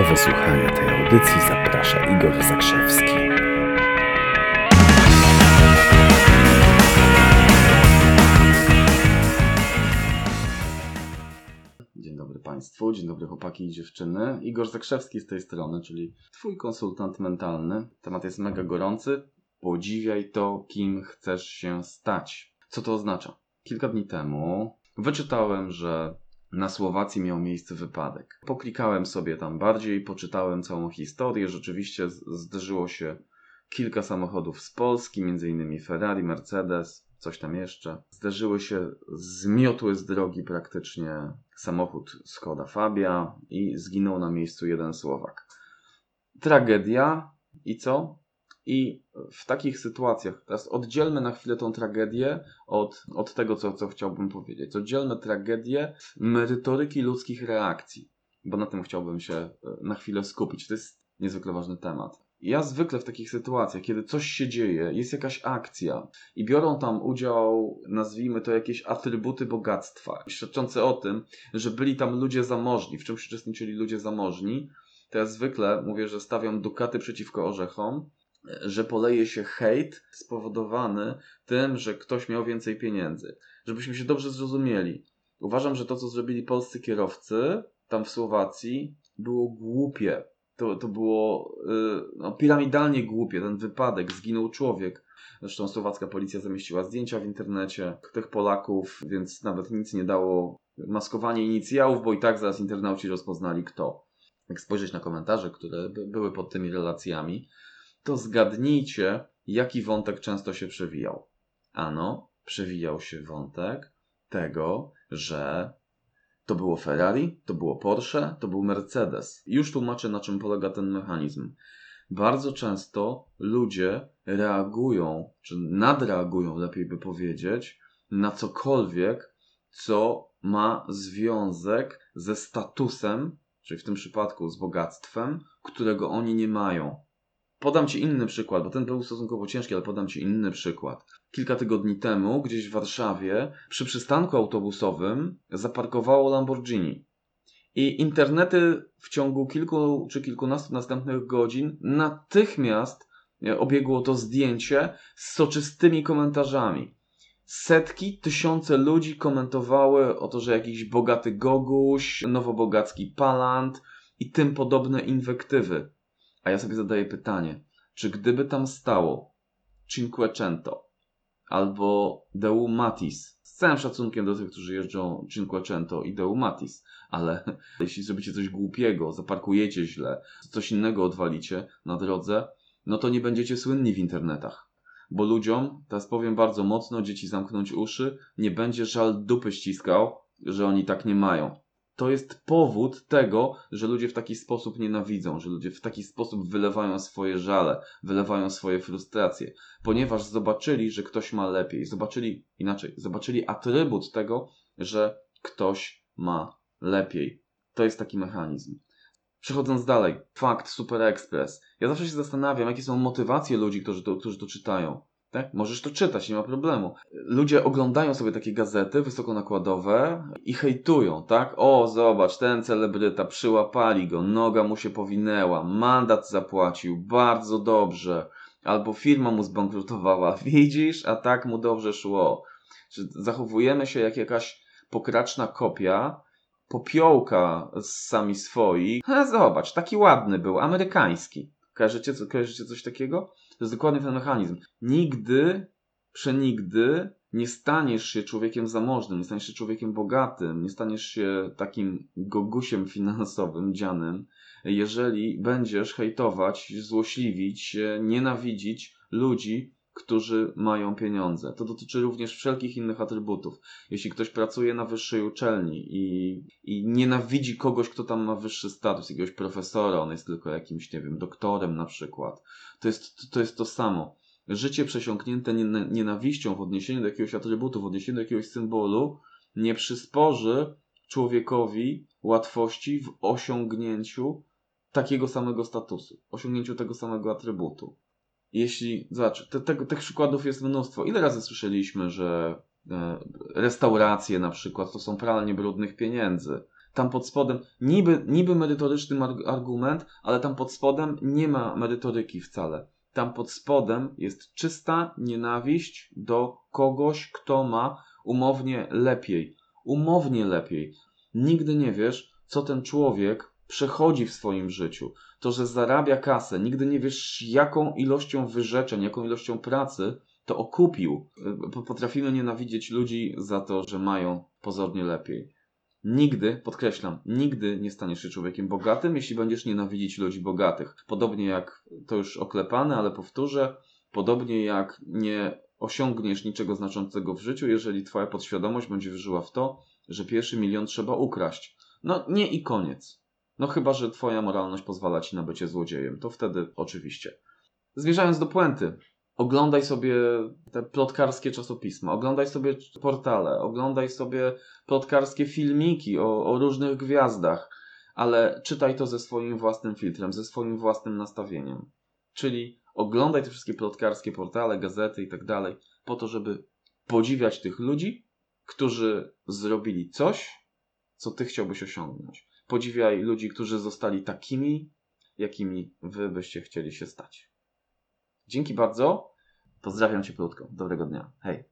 Do wysłuchania tej audycji zaprasza Igor Zakrzewski. Dzień dobry Państwu, dzień dobry chłopaki i dziewczyny. Igor Zakrzewski z tej strony, czyli Twój konsultant mentalny. Temat jest mega gorący. Podziwiaj to, kim chcesz się stać. Co to oznacza? Kilka dni temu wyczytałem, że na Słowacji miał miejsce wypadek. Poklikałem sobie tam bardziej, poczytałem całą historię. Rzeczywiście z- zdarzyło się kilka samochodów z Polski, m.in. Ferrari, Mercedes, coś tam jeszcze. Zdarzyły się, zmiotły z drogi praktycznie samochód Skoda Fabia i zginął na miejscu jeden Słowak. Tragedia i co? I w takich sytuacjach, teraz oddzielmy na chwilę tą tragedię od, od tego, co, co chciałbym powiedzieć. Oddzielmy tragedię merytoryki ludzkich reakcji, bo na tym chciałbym się e, na chwilę skupić. To jest niezwykle ważny temat. Ja zwykle w takich sytuacjach, kiedy coś się dzieje, jest jakaś akcja i biorą tam udział, nazwijmy to jakieś atrybuty bogactwa, świadczące o tym, że byli tam ludzie zamożni, w czymś uczestniczyli ludzie zamożni, to ja zwykle mówię, że stawiam dukaty przeciwko orzechom, że poleje się hejt spowodowany tym, że ktoś miał więcej pieniędzy. Żebyśmy się dobrze zrozumieli. Uważam, że to, co zrobili polscy kierowcy tam w Słowacji, było głupie. To, to było yy, no, piramidalnie głupie. Ten wypadek, zginął człowiek. Zresztą słowacka policja zamieściła zdjęcia w internecie tych Polaków, więc nawet nic nie dało maskowanie inicjałów, bo i tak zaraz internauci rozpoznali kto. Jak spojrzeć na komentarze, które by- były pod tymi relacjami, to zgadnijcie, jaki wątek często się przewijał. Ano, przewijał się wątek tego, że to było Ferrari, to było Porsche, to był Mercedes. Już tłumaczę, na czym polega ten mechanizm. Bardzo często ludzie reagują, czy nadreagują, lepiej by powiedzieć, na cokolwiek, co ma związek ze statusem, czyli w tym przypadku z bogactwem, którego oni nie mają. Podam Ci inny przykład, bo ten był stosunkowo ciężki, ale podam Ci inny przykład. Kilka tygodni temu, gdzieś w Warszawie, przy przystanku autobusowym zaparkowało Lamborghini. I internety w ciągu kilku czy kilkunastu następnych godzin natychmiast e, obiegło to zdjęcie z soczystymi komentarzami. Setki, tysiące ludzi komentowały o to, że jakiś bogaty goguś, nowobogacki palant i tym podobne inwektywy. A ja sobie zadaję pytanie, czy gdyby tam stało Cinquecento albo Deu Matis, z całym szacunkiem do tych, którzy jeżdżą Cinquecento i Deu Matis, ale jeśli zrobicie coś głupiego, zaparkujecie źle, coś innego odwalicie na drodze, no to nie będziecie słynni w internetach. Bo ludziom, teraz powiem bardzo mocno, dzieci zamknąć uszy, nie będzie żal dupy ściskał, że oni tak nie mają. To jest powód tego, że ludzie w taki sposób nienawidzą, że ludzie w taki sposób wylewają swoje żale, wylewają swoje frustracje, ponieważ zobaczyli, że ktoś ma lepiej, zobaczyli inaczej, zobaczyli atrybut tego, że ktoś ma lepiej. To jest taki mechanizm. Przechodząc dalej, fakt Super Express. Ja zawsze się zastanawiam, jakie są motywacje ludzi, którzy to, którzy to czytają. Tak? Możesz to czytać, nie ma problemu. Ludzie oglądają sobie takie gazety wysokonakładowe i hejtują, tak? O, zobacz, ten celebryta, przyłapali go, noga mu się powinęła, mandat zapłacił, bardzo dobrze. Albo firma mu zbankrutowała, widzisz, a tak mu dobrze szło. Czy zachowujemy się jak jakaś pokraczna kopia, popiołka z sami swoi. Ha, zobacz, taki ładny był, amerykański. Kojarzycie, kojarzycie coś takiego? To jest dokładnie ten mechanizm. Nigdy, przenigdy nie staniesz się człowiekiem zamożnym, nie staniesz się człowiekiem bogatym, nie staniesz się takim gogusiem finansowym, dzianym, jeżeli będziesz hejtować, złośliwić, nienawidzić ludzi, którzy mają pieniądze. To dotyczy również wszelkich innych atrybutów. Jeśli ktoś pracuje na wyższej uczelni i, i nienawidzi kogoś, kto tam ma wyższy status, jakiegoś profesora, on jest tylko jakimś, nie wiem, doktorem na przykład, to jest to, jest to samo. Życie przesiąknięte niena- nienawiścią w odniesieniu do jakiegoś atrybutu, w odniesieniu do jakiegoś symbolu, nie przysporzy człowiekowi łatwości w osiągnięciu takiego samego statusu, osiągnięciu tego samego atrybutu. Jeśli, zobacz, te, te, tych przykładów jest mnóstwo. Ile razy słyszeliśmy, że e, restauracje na przykład to są pralnie brudnych pieniędzy? Tam pod spodem, niby, niby merytoryczny argument, ale tam pod spodem nie ma merytoryki wcale. Tam pod spodem jest czysta nienawiść do kogoś, kto ma umownie lepiej. Umownie lepiej. Nigdy nie wiesz, co ten człowiek przechodzi w swoim życiu. To, że zarabia kasę, nigdy nie wiesz, jaką ilością wyrzeczeń, jaką ilością pracy to okupił. Y, Potrafimy nienawidzieć ludzi za to, że mają pozornie lepiej. Nigdy, podkreślam, nigdy nie staniesz się człowiekiem bogatym, jeśli będziesz nienawidzić ludzi bogatych. Podobnie jak to już oklepane, ale powtórzę, podobnie jak nie osiągniesz niczego znaczącego w życiu, jeżeli twoja podświadomość będzie wierzyła w to, że pierwszy milion trzeba ukraść. No nie i koniec. No chyba, że twoja moralność pozwala ci na bycie złodziejem. To wtedy oczywiście. Zmierzając do puenty. Oglądaj sobie te plotkarskie czasopisma, oglądaj sobie portale, oglądaj sobie plotkarskie filmiki o, o różnych gwiazdach, ale czytaj to ze swoim własnym filtrem, ze swoim własnym nastawieniem. Czyli oglądaj te wszystkie plotkarskie portale, gazety i tak dalej, po to, żeby podziwiać tych ludzi, którzy zrobili coś, co ty chciałbyś osiągnąć. Podziwiaj ludzi, którzy zostali takimi, jakimi wy byście chcieli się stać. Dzięki bardzo. Pozdrawiam cię krótko. Dobrego dnia. Hej.